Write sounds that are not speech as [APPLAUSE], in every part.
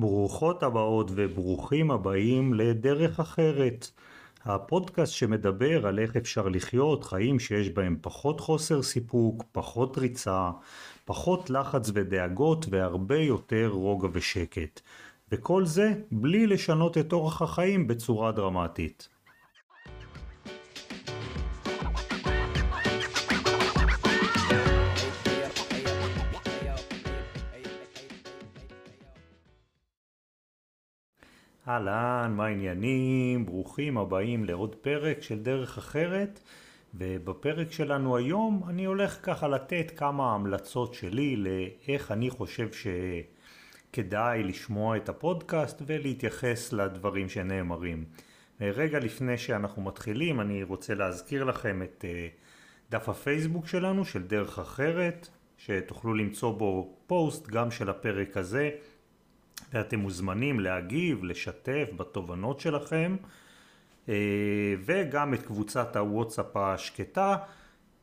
ברוכות הבאות וברוכים הבאים לדרך אחרת, הפודקאסט שמדבר על איך אפשר לחיות חיים שיש בהם פחות חוסר סיפוק, פחות ריצה, פחות לחץ ודאגות והרבה יותר רוגע ושקט. וכל זה בלי לשנות את אורח החיים בצורה דרמטית. אהלן, מה העניינים? ברוכים הבאים לעוד פרק של דרך אחרת ובפרק שלנו היום אני הולך ככה לתת כמה המלצות שלי לאיך אני חושב שכדאי לשמוע את הפודקאסט ולהתייחס לדברים שנאמרים. רגע לפני שאנחנו מתחילים אני רוצה להזכיר לכם את אה, דף הפייסבוק שלנו של דרך אחרת שתוכלו למצוא בו פוסט גם של הפרק הזה ואתם מוזמנים להגיב, לשתף בתובנות שלכם, אה, וגם את קבוצת הוואטסאפ השקטה,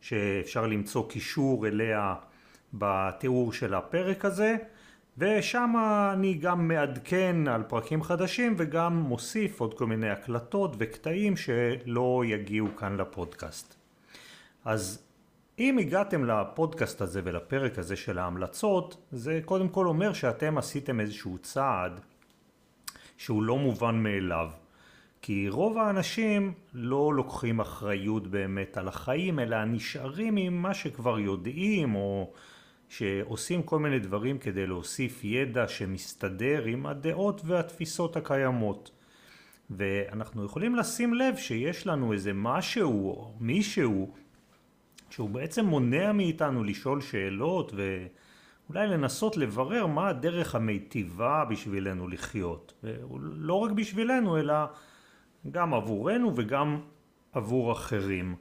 שאפשר למצוא קישור אליה בתיאור של הפרק הזה, ושם אני גם מעדכן על פרקים חדשים וגם מוסיף עוד כל מיני הקלטות וקטעים שלא יגיעו כאן לפודקאסט. אז אם הגעתם לפודקאסט הזה ולפרק הזה של ההמלצות, זה קודם כל אומר שאתם עשיתם איזשהו צעד שהוא לא מובן מאליו. כי רוב האנשים לא לוקחים אחריות באמת על החיים, אלא נשארים עם מה שכבר יודעים, או שעושים כל מיני דברים כדי להוסיף ידע שמסתדר עם הדעות והתפיסות הקיימות. ואנחנו יכולים לשים לב שיש לנו איזה משהו או מישהו שהוא בעצם מונע מאיתנו לשאול שאלות ואולי לנסות לברר מה הדרך המיטיבה בשבילנו לחיות. לא רק בשבילנו אלא גם עבורנו וגם עבור אחרים.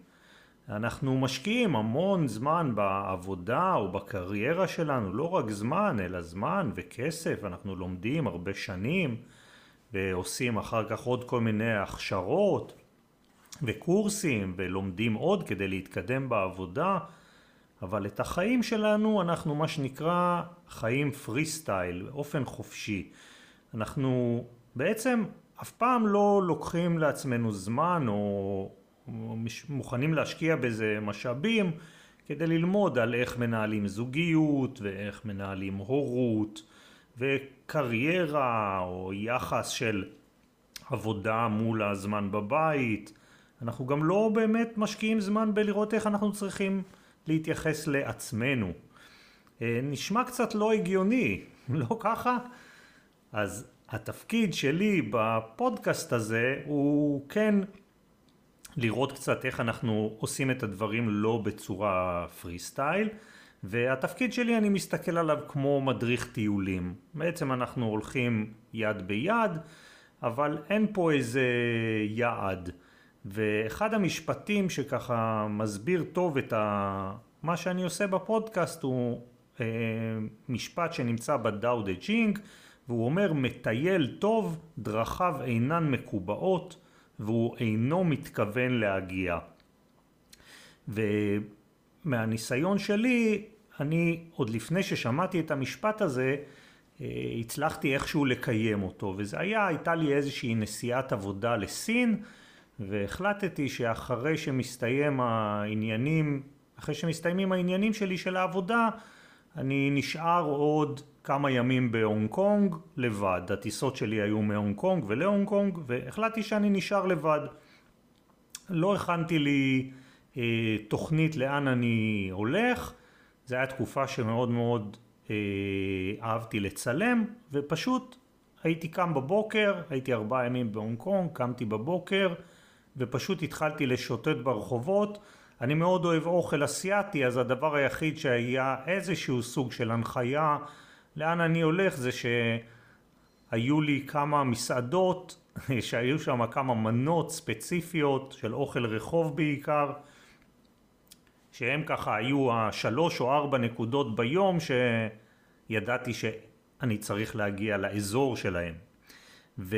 אנחנו משקיעים המון זמן בעבודה או בקריירה שלנו, לא רק זמן אלא זמן וכסף, אנחנו לומדים הרבה שנים ועושים אחר כך עוד כל מיני הכשרות וקורסים ולומדים עוד כדי להתקדם בעבודה, אבל את החיים שלנו אנחנו מה שנקרא חיים פרי סטייל, באופן חופשי. אנחנו בעצם אף פעם לא לוקחים לעצמנו זמן או מוכנים להשקיע בזה משאבים כדי ללמוד על איך מנהלים זוגיות ואיך מנהלים הורות וקריירה או יחס של עבודה מול הזמן בבית אנחנו גם לא באמת משקיעים זמן בלראות איך אנחנו צריכים להתייחס לעצמנו. אה, נשמע קצת לא הגיוני, [LAUGHS] לא ככה? אז התפקיד שלי בפודקאסט הזה הוא כן לראות קצת איך אנחנו עושים את הדברים לא בצורה פרי סטייל והתפקיד שלי אני מסתכל עליו כמו מדריך טיולים. בעצם אנחנו הולכים יד ביד אבל אין פה איזה יעד. ואחד המשפטים שככה מסביר טוב את ה... מה שאני עושה בפודקאסט הוא אה, משפט שנמצא בדאו דה ג'ינג והוא אומר מטייל טוב דרכיו אינן מקובעות והוא אינו מתכוון להגיע. ומהניסיון שלי אני עוד לפני ששמעתי את המשפט הזה אה, הצלחתי איכשהו לקיים אותו וזה היה הייתה לי איזושהי נסיעת עבודה לסין והחלטתי שאחרי שמסתיים העניינים, אחרי שמסתיימים העניינים שלי של העבודה, אני נשאר עוד כמה ימים בהונג קונג לבד. הטיסות שלי היו מהונג קונג ולהונג קונג, והחלטתי שאני נשאר לבד. לא הכנתי לי אה, תוכנית לאן אני הולך, זו הייתה תקופה שמאוד מאוד אה, אהבתי לצלם, ופשוט הייתי קם בבוקר, הייתי ארבעה ימים בהונג קונג, קמתי בבוקר, ופשוט התחלתי לשוטט ברחובות. אני מאוד אוהב אוכל אסיאתי, אז הדבר היחיד שהיה איזשהו סוג של הנחיה לאן אני הולך זה שהיו לי כמה מסעדות, [LAUGHS] שהיו שם כמה מנות ספציפיות של אוכל רחוב בעיקר, שהם ככה היו השלוש או ארבע נקודות ביום שידעתי שאני צריך להגיע לאזור שלהם. ו...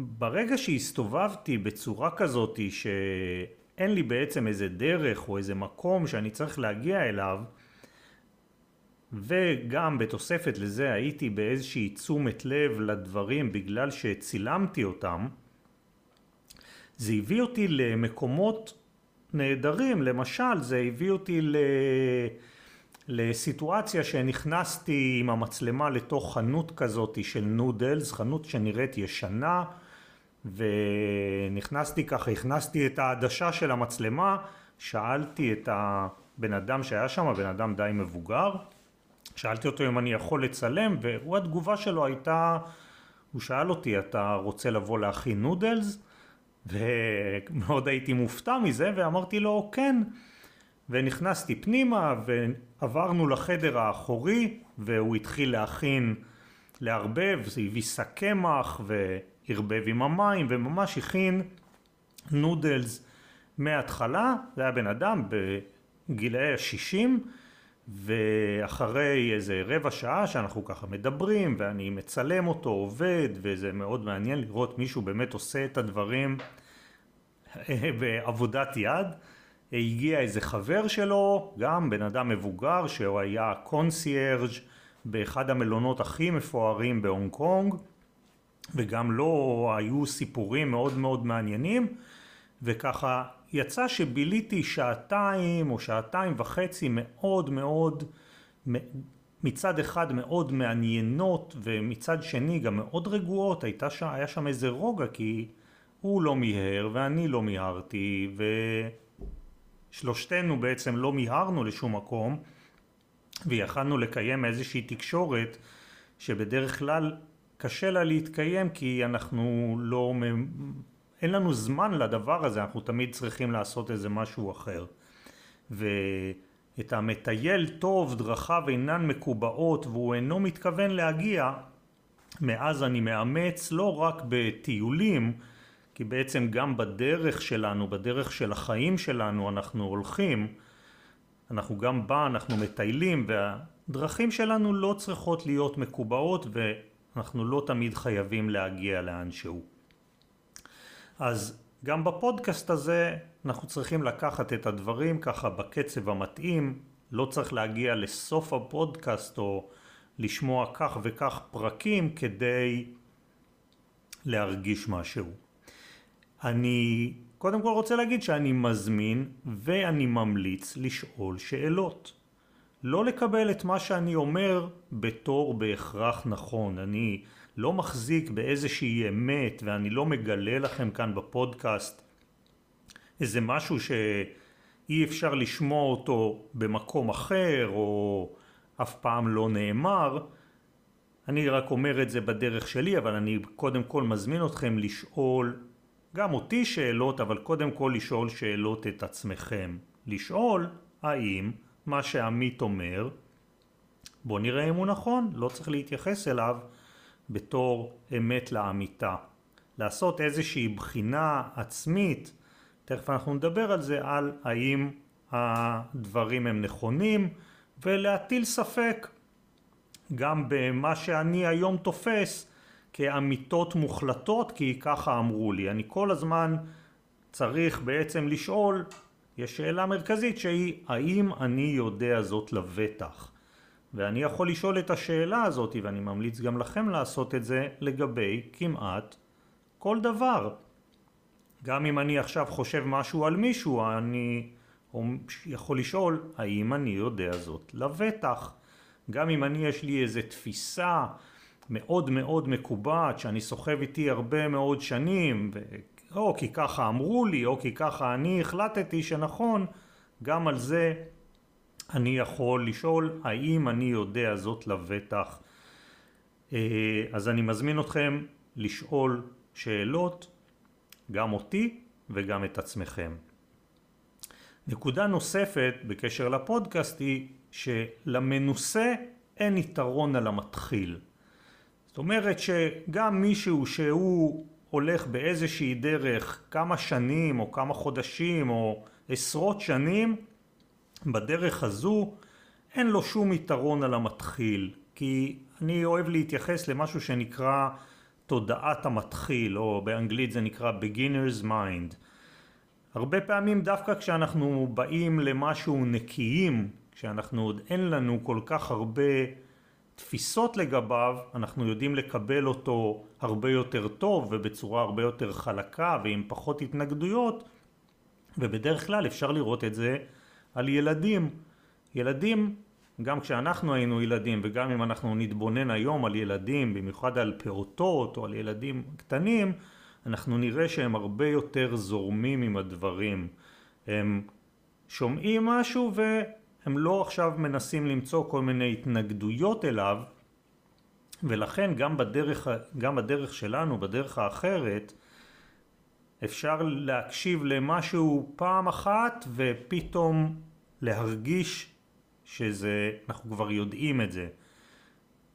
ברגע שהסתובבתי בצורה כזאת שאין לי בעצם איזה דרך או איזה מקום שאני צריך להגיע אליו, וגם בתוספת לזה הייתי באיזושהי תשומת לב לדברים בגלל שצילמתי אותם, זה הביא אותי למקומות נהדרים, למשל זה הביא אותי ל... לסיטואציה שנכנסתי עם המצלמה לתוך חנות כזאת של נודלס, חנות שנראית ישנה ונכנסתי ככה, הכנסתי את העדשה של המצלמה, שאלתי את הבן אדם שהיה שם, הבן אדם די מבוגר, שאלתי אותו אם אני יכול לצלם והוא התגובה שלו הייתה, הוא שאל אותי אתה רוצה לבוא להכין נודלס? ומאוד הייתי מופתע מזה ואמרתי לו כן ונכנסתי פנימה ועברנו לחדר האחורי והוא התחיל להכין לערבב, זה הביא שק קמח וערבב עם המים וממש הכין נודלס מההתחלה, זה היה בן אדם בגילאי השישים ואחרי איזה רבע שעה שאנחנו ככה מדברים ואני מצלם אותו עובד וזה מאוד מעניין לראות מישהו באמת עושה את הדברים בעבודת יד. הגיע איזה חבר שלו גם בן אדם מבוגר שהוא היה קונסיירג' באחד המלונות הכי מפוארים בהונג קונג וגם לו היו סיפורים מאוד מאוד מעניינים וככה יצא שביליתי שעתיים או שעתיים וחצי מאוד מאוד מצד אחד מאוד מעניינות ומצד שני גם מאוד רגועות, הייתה שם, היה שם איזה רוגע כי הוא לא מיהר ואני לא מיהרתי ושלושתנו בעצם לא מיהרנו לשום מקום ויכלנו לקיים איזושהי תקשורת שבדרך כלל קשה לה להתקיים כי אנחנו לא אין לנו זמן לדבר הזה, אנחנו תמיד צריכים לעשות איזה משהו אחר. ואת המטייל טוב, דרכיו אינן מקובעות והוא אינו מתכוון להגיע, מאז אני מאמץ לא רק בטיולים, כי בעצם גם בדרך שלנו, בדרך של החיים שלנו אנחנו הולכים, אנחנו גם בה, אנחנו מטיילים והדרכים שלנו לא צריכות להיות מקובעות ואנחנו לא תמיד חייבים להגיע לאנשהו. אז גם בפודקאסט הזה אנחנו צריכים לקחת את הדברים ככה בקצב המתאים, לא צריך להגיע לסוף הפודקאסט או לשמוע כך וכך פרקים כדי להרגיש משהו. אני קודם כל רוצה להגיד שאני מזמין ואני ממליץ לשאול שאלות. לא לקבל את מה שאני אומר בתור בהכרח נכון. אני לא מחזיק באיזושהי אמת ואני לא מגלה לכם כאן בפודקאסט איזה משהו שאי אפשר לשמוע אותו במקום אחר או אף פעם לא נאמר אני רק אומר את זה בדרך שלי אבל אני קודם כל מזמין אתכם לשאול גם אותי שאלות אבל קודם כל לשאול שאלות את עצמכם לשאול האם מה שעמית אומר בוא נראה אם הוא נכון לא צריך להתייחס אליו בתור אמת לאמיתה. לעשות איזושהי בחינה עצמית, תכף אנחנו נדבר על זה, על האם הדברים הם נכונים ולהטיל ספק גם במה שאני היום תופס כאמיתות מוחלטות כי ככה אמרו לי. אני כל הזמן צריך בעצם לשאול, יש שאלה מרכזית שהיא האם אני יודע זאת לבטח? ואני יכול לשאול את השאלה הזאת, ואני ממליץ גם לכם לעשות את זה לגבי כמעט כל דבר. גם אם אני עכשיו חושב משהו על מישהו, אני יכול לשאול האם אני יודע זאת לבטח. גם אם אני יש לי איזה תפיסה מאוד מאוד מקובעת שאני סוחב איתי הרבה מאוד שנים. או כי ככה אמרו לי, או כי ככה אני החלטתי שנכון, גם על זה אני יכול לשאול האם אני יודע זאת לבטח. אה, אז אני מזמין אתכם לשאול שאלות, גם אותי וגם את עצמכם. נקודה נוספת בקשר לפודקאסט היא שלמנוסה אין יתרון על המתחיל. זאת אומרת שגם מישהו שהוא הולך באיזושהי דרך כמה שנים או כמה חודשים או עשרות שנים בדרך הזו אין לו שום יתרון על המתחיל, כי אני אוהב להתייחס למשהו שנקרא תודעת המתחיל, או באנגלית זה נקרא beginner's mind. הרבה פעמים דווקא כשאנחנו באים למשהו נקיים, כשאנחנו עוד אין לנו כל כך הרבה תפיסות לגביו, אנחנו יודעים לקבל אותו הרבה יותר טוב ובצורה הרבה יותר חלקה ועם פחות התנגדויות, ובדרך כלל אפשר לראות את זה על ילדים. ילדים, גם כשאנחנו היינו ילדים וגם אם אנחנו נתבונן היום על ילדים, במיוחד על פעוטות או על ילדים קטנים, אנחנו נראה שהם הרבה יותר זורמים עם הדברים. הם שומעים משהו והם לא עכשיו מנסים למצוא כל מיני התנגדויות אליו, ולכן גם בדרך, גם בדרך שלנו, בדרך האחרת, אפשר להקשיב למשהו פעם אחת ופתאום להרגיש שזה, אנחנו כבר יודעים את זה,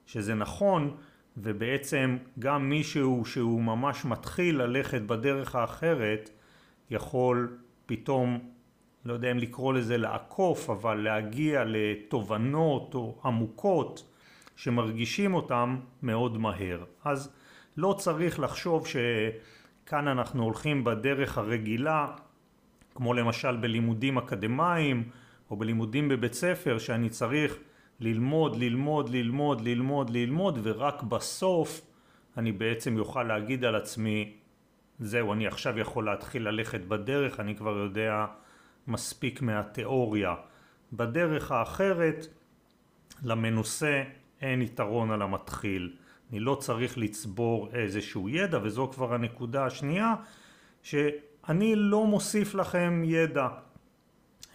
שזה נכון ובעצם גם מישהו שהוא ממש מתחיל ללכת בדרך האחרת יכול פתאום, לא יודע אם לקרוא לזה לעקוף, אבל להגיע לתובנות או עמוקות שמרגישים אותם מאוד מהר. אז לא צריך לחשוב שכאן אנחנו הולכים בדרך הרגילה, כמו למשל בלימודים אקדמיים או בלימודים בבית ספר, שאני צריך ללמוד, ללמוד, ללמוד, ללמוד, ללמוד, ורק בסוף אני בעצם יוכל להגיד על עצמי, זהו, אני עכשיו יכול להתחיל ללכת בדרך, אני כבר יודע מספיק מהתיאוריה. בדרך האחרת, למנוסה אין יתרון על המתחיל. אני לא צריך לצבור איזשהו ידע, וזו כבר הנקודה השנייה, שאני לא מוסיף לכם ידע.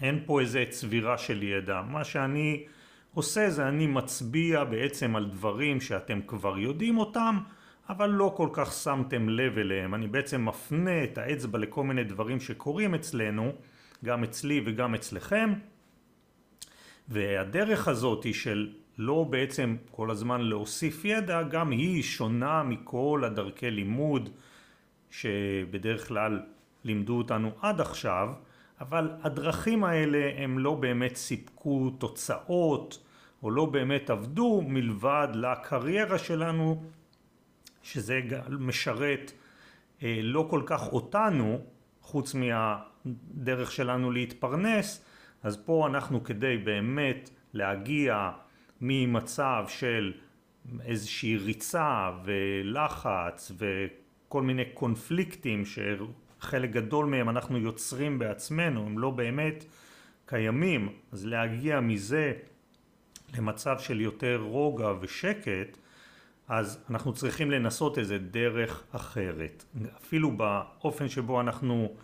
אין פה איזה צבירה של ידע. מה שאני עושה זה אני מצביע בעצם על דברים שאתם כבר יודעים אותם, אבל לא כל כך שמתם לב אליהם. אני בעצם מפנה את האצבע לכל מיני דברים שקורים אצלנו, גם אצלי וגם אצלכם, והדרך הזאת היא של לא בעצם כל הזמן להוסיף ידע, גם היא שונה מכל הדרכי לימוד שבדרך כלל לימדו אותנו עד עכשיו, אבל הדרכים האלה הם לא באמת סיפקו תוצאות או לא באמת עבדו מלבד לקריירה שלנו שזה משרת אה, לא כל כך אותנו חוץ מהדרך שלנו להתפרנס אז פה אנחנו כדי באמת להגיע ממצב של איזושהי ריצה ולחץ וכל מיני קונפליקטים חלק גדול מהם אנחנו יוצרים בעצמנו, הם לא באמת קיימים, אז להגיע מזה למצב של יותר רוגע ושקט, אז אנחנו צריכים לנסות איזה דרך אחרת. אפילו באופן שבו אנחנו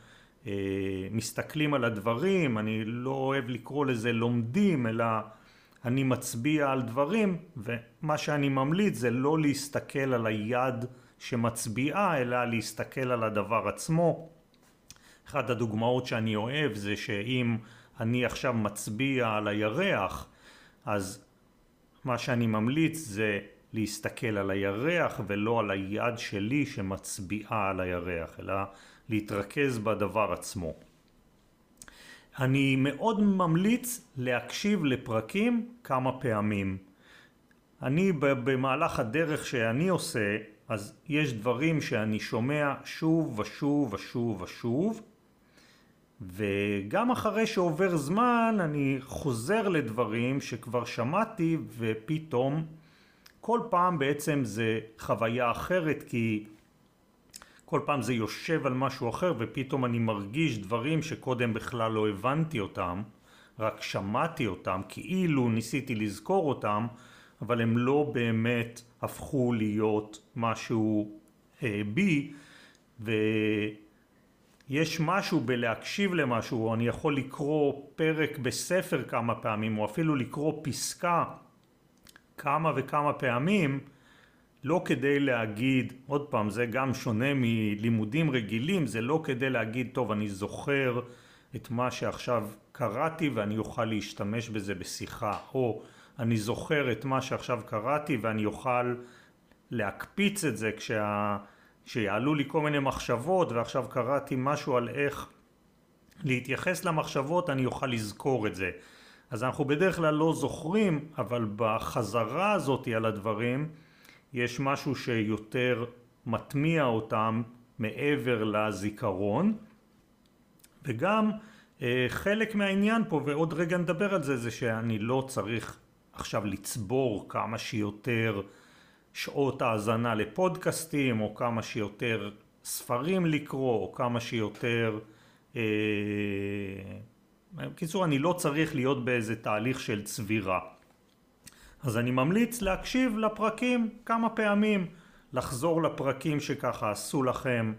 אה, מסתכלים על הדברים, אני לא אוהב לקרוא לזה לומדים, אלא אני מצביע על דברים, ומה שאני ממליץ זה לא להסתכל על היד שמצביעה אלא להסתכל על הדבר עצמו. אחת הדוגמאות שאני אוהב זה שאם אני עכשיו מצביע על הירח אז מה שאני ממליץ זה להסתכל על הירח ולא על היד שלי שמצביעה על הירח אלא להתרכז בדבר עצמו. אני מאוד ממליץ להקשיב לפרקים כמה פעמים. אני במהלך הדרך שאני עושה אז יש דברים שאני שומע שוב ושוב ושוב ושוב וגם אחרי שעובר זמן אני חוזר לדברים שכבר שמעתי ופתאום כל פעם בעצם זה חוויה אחרת כי כל פעם זה יושב על משהו אחר ופתאום אני מרגיש דברים שקודם בכלל לא הבנתי אותם רק שמעתי אותם כאילו ניסיתי לזכור אותם אבל הם לא באמת הפכו להיות משהו אה, בי. ויש משהו בלהקשיב למשהו אני יכול לקרוא פרק בספר כמה פעמים או אפילו לקרוא פסקה כמה וכמה פעמים לא כדי להגיד, עוד פעם זה גם שונה מלימודים רגילים, זה לא כדי להגיד טוב אני זוכר את מה שעכשיו קראתי ואני אוכל להשתמש בזה בשיחה או אני זוכר את מה שעכשיו קראתי ואני אוכל להקפיץ את זה כשה... כשיעלו לי כל מיני מחשבות ועכשיו קראתי משהו על איך להתייחס למחשבות אני אוכל לזכור את זה. אז אנחנו בדרך כלל לא זוכרים אבל בחזרה הזאת על הדברים יש משהו שיותר מטמיע אותם מעבר לזיכרון. וגם אה, חלק מהעניין פה, ועוד רגע נדבר על זה, זה שאני לא צריך עכשיו לצבור כמה שיותר שעות האזנה לפודקאסטים, או כמה שיותר ספרים לקרוא, או כמה שיותר... אה, בקיצור, אני לא צריך להיות באיזה תהליך של צבירה. אז אני ממליץ להקשיב לפרקים כמה פעמים, לחזור לפרקים שככה עשו לכם,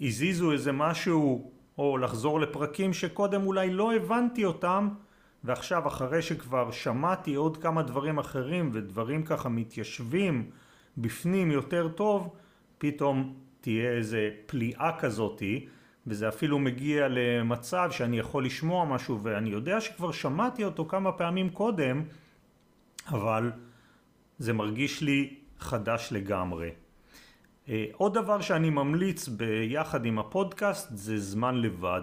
הזיזו איזה משהו, או לחזור לפרקים שקודם אולי לא הבנתי אותם, ועכשיו אחרי שכבר שמעתי עוד כמה דברים אחרים ודברים ככה מתיישבים בפנים יותר טוב, פתאום תהיה איזה פליאה כזאתי, וזה אפילו מגיע למצב שאני יכול לשמוע משהו ואני יודע שכבר שמעתי אותו כמה פעמים קודם, אבל זה מרגיש לי חדש לגמרי. אה, עוד דבר שאני ממליץ ביחד עם הפודקאסט זה זמן לבד.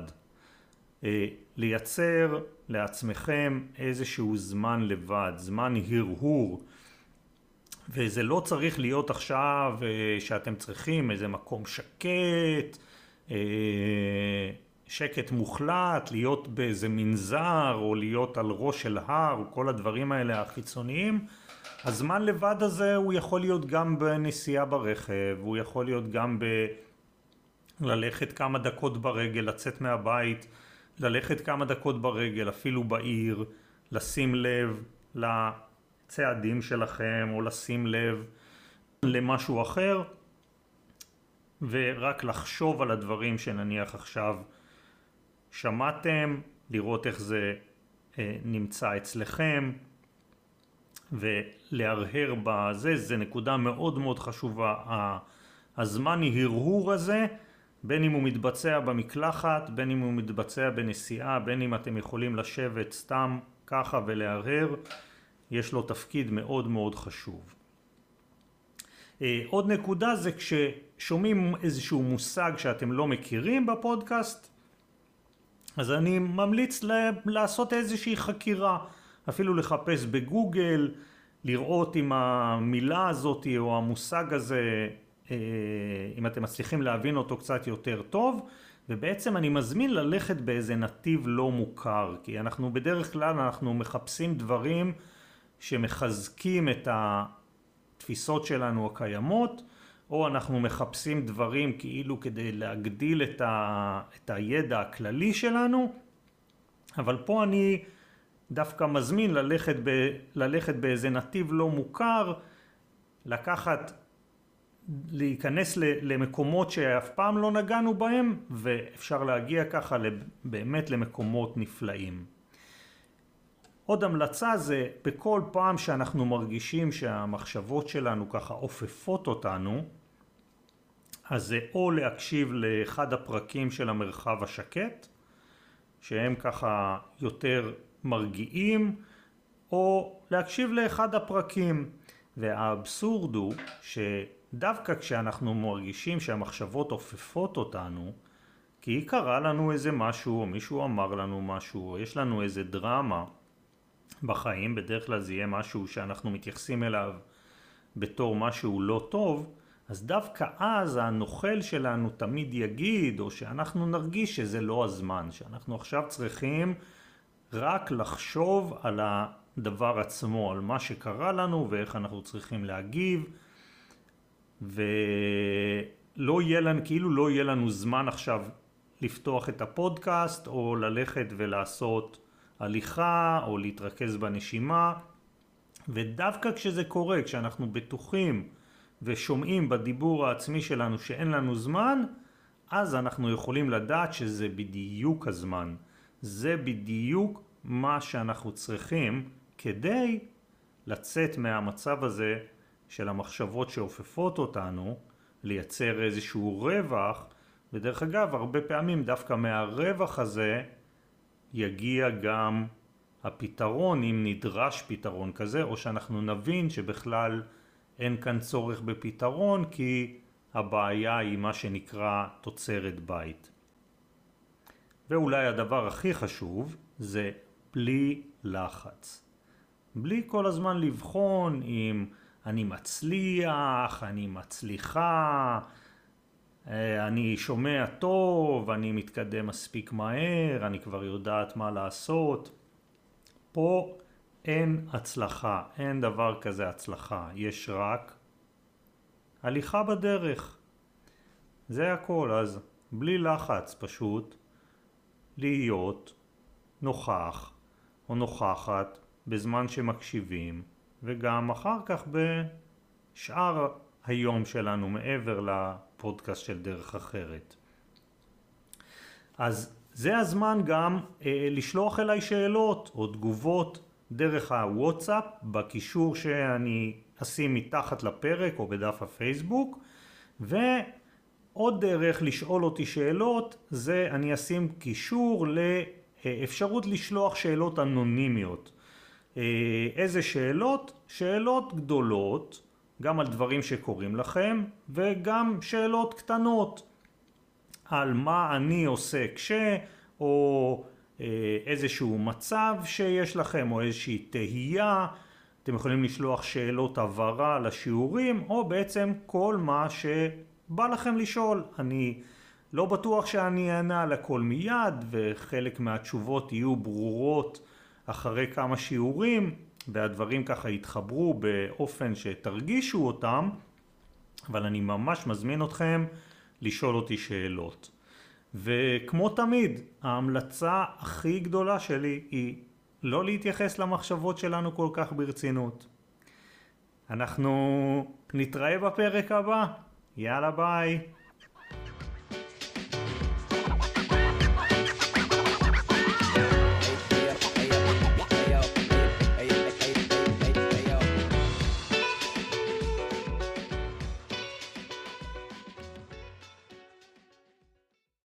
אה, לייצר לעצמכם איזשהו זמן לבד, זמן הרהור. וזה לא צריך להיות עכשיו אה, שאתם צריכים איזה מקום שקט, שקט מוחלט, להיות באיזה מנזר או להיות על ראש של הר, כל הדברים האלה החיצוניים. הזמן לבד הזה הוא יכול להיות גם בנסיעה ברכב, הוא יכול להיות גם ב... ללכת כמה דקות ברגל, לצאת מהבית, ללכת כמה דקות ברגל, אפילו בעיר, לשים לב לצעדים שלכם או לשים לב למשהו אחר ורק לחשוב על הדברים שנניח עכשיו שמעתם, לראות איך זה אה, נמצא אצלכם ולהרהר בזה, זה נקודה מאוד מאוד חשובה. הזמן הרהור הזה, בין אם הוא מתבצע במקלחת, בין אם הוא מתבצע בנסיעה, בין אם אתם יכולים לשבת סתם ככה ולהרהר, יש לו תפקיד מאוד מאוד חשוב. אה, עוד נקודה זה כששומעים איזשהו מושג שאתם לא מכירים בפודקאסט, אז אני ממליץ לעשות איזושהי חקירה. אפילו לחפש בגוגל, לראות אם המילה הזאת או המושג הזה, אה, אם אתם מצליחים להבין אותו קצת יותר טוב, ובעצם אני מזמין ללכת באיזה נתיב לא מוכר, כי אנחנו בדרך כלל אנחנו מחפשים דברים שמחזקים את התפיסות שלנו הקיימות, או אנחנו מחפשים דברים כאילו כדי להגדיל את, ה, את הידע הכללי שלנו, אבל פה אני דווקא מזמין ללכת, ב, ללכת באיזה נתיב לא מוכר, לקחת, להיכנס למקומות שאף פעם לא נגענו בהם, ואפשר להגיע ככה באמת למקומות נפלאים. עוד המלצה זה בכל פעם שאנחנו מרגישים שהמחשבות שלנו ככה עופפות אותנו, אז זה או להקשיב לאחד הפרקים של המרחב השקט, שהם ככה יותר מרגיעים או להקשיב לאחד הפרקים. והאבסורד הוא שדווקא כשאנחנו מרגישים שהמחשבות עופפות אותנו כי קרה לנו איזה משהו או מישהו אמר לנו משהו או יש לנו איזה דרמה בחיים בדרך כלל זה יהיה משהו שאנחנו מתייחסים אליו בתור משהו לא טוב אז דווקא אז הנוכל שלנו תמיד יגיד או שאנחנו נרגיש שזה לא הזמן שאנחנו עכשיו צריכים רק לחשוב על הדבר עצמו, על מה שקרה לנו ואיך אנחנו צריכים להגיב. ולא יהיה לנו, כאילו לא יהיה לנו זמן עכשיו לפתוח את הפודקאסט או ללכת ולעשות הליכה או להתרכז בנשימה ודווקא כשזה קורה, כשאנחנו בטוחים ושומעים בדיבור העצמי שלנו שאין לנו זמן, אז אנחנו יכולים לדעת שזה בדיוק הזמן. זה בדיוק מה שאנחנו צריכים כדי לצאת מהמצב הזה של המחשבות שאופפות אותנו, לייצר איזשהו רווח, ודרך אגב הרבה פעמים דווקא מהרווח הזה יגיע גם הפתרון אם נדרש פתרון כזה או שאנחנו נבין שבכלל אין כאן צורך בפתרון כי הבעיה היא מה שנקרא תוצרת בית. ואולי הדבר הכי חשוב זה בלי לחץ. בלי כל הזמן לבחון אם אני מצליח, אני מצליחה, אני שומע טוב, אני מתקדם מספיק מהר, אני כבר יודעת מה לעשות. פה אין הצלחה, אין דבר כזה הצלחה, יש רק הליכה בדרך. זה הכל, אז בלי לחץ פשוט להיות נוכח או נוכחת בזמן שמקשיבים וגם אחר כך בשאר היום שלנו מעבר לפודקאסט של דרך אחרת. אז זה הזמן גם אה, לשלוח אליי שאלות או תגובות דרך הוואטסאפ בקישור שאני אשים מתחת לפרק או בדף הפייסבוק ועוד דרך לשאול אותי שאלות זה אני אשים קישור לאפשרות לשלוח שאלות אנונימיות. אה, איזה שאלות? שאלות גדולות גם על דברים שקורים לכם וגם שאלות קטנות על מה אני עושה כש או אה, איזשהו מצב שיש לכם או איזושהי תהייה. אתם יכולים לשלוח שאלות הבהרה לשיעורים או בעצם כל מה שבא לכם לשאול. אני לא בטוח שאני אענה על הכל מיד וחלק מהתשובות יהיו ברורות אחרי כמה שיעורים והדברים ככה יתחברו באופן שתרגישו אותם, אבל אני ממש מזמין אתכם לשאול אותי שאלות. וכמו תמיד, ההמלצה הכי גדולה שלי היא לא להתייחס למחשבות שלנו כל כך ברצינות. אנחנו נתראה בפרק הבא, יאללה ביי.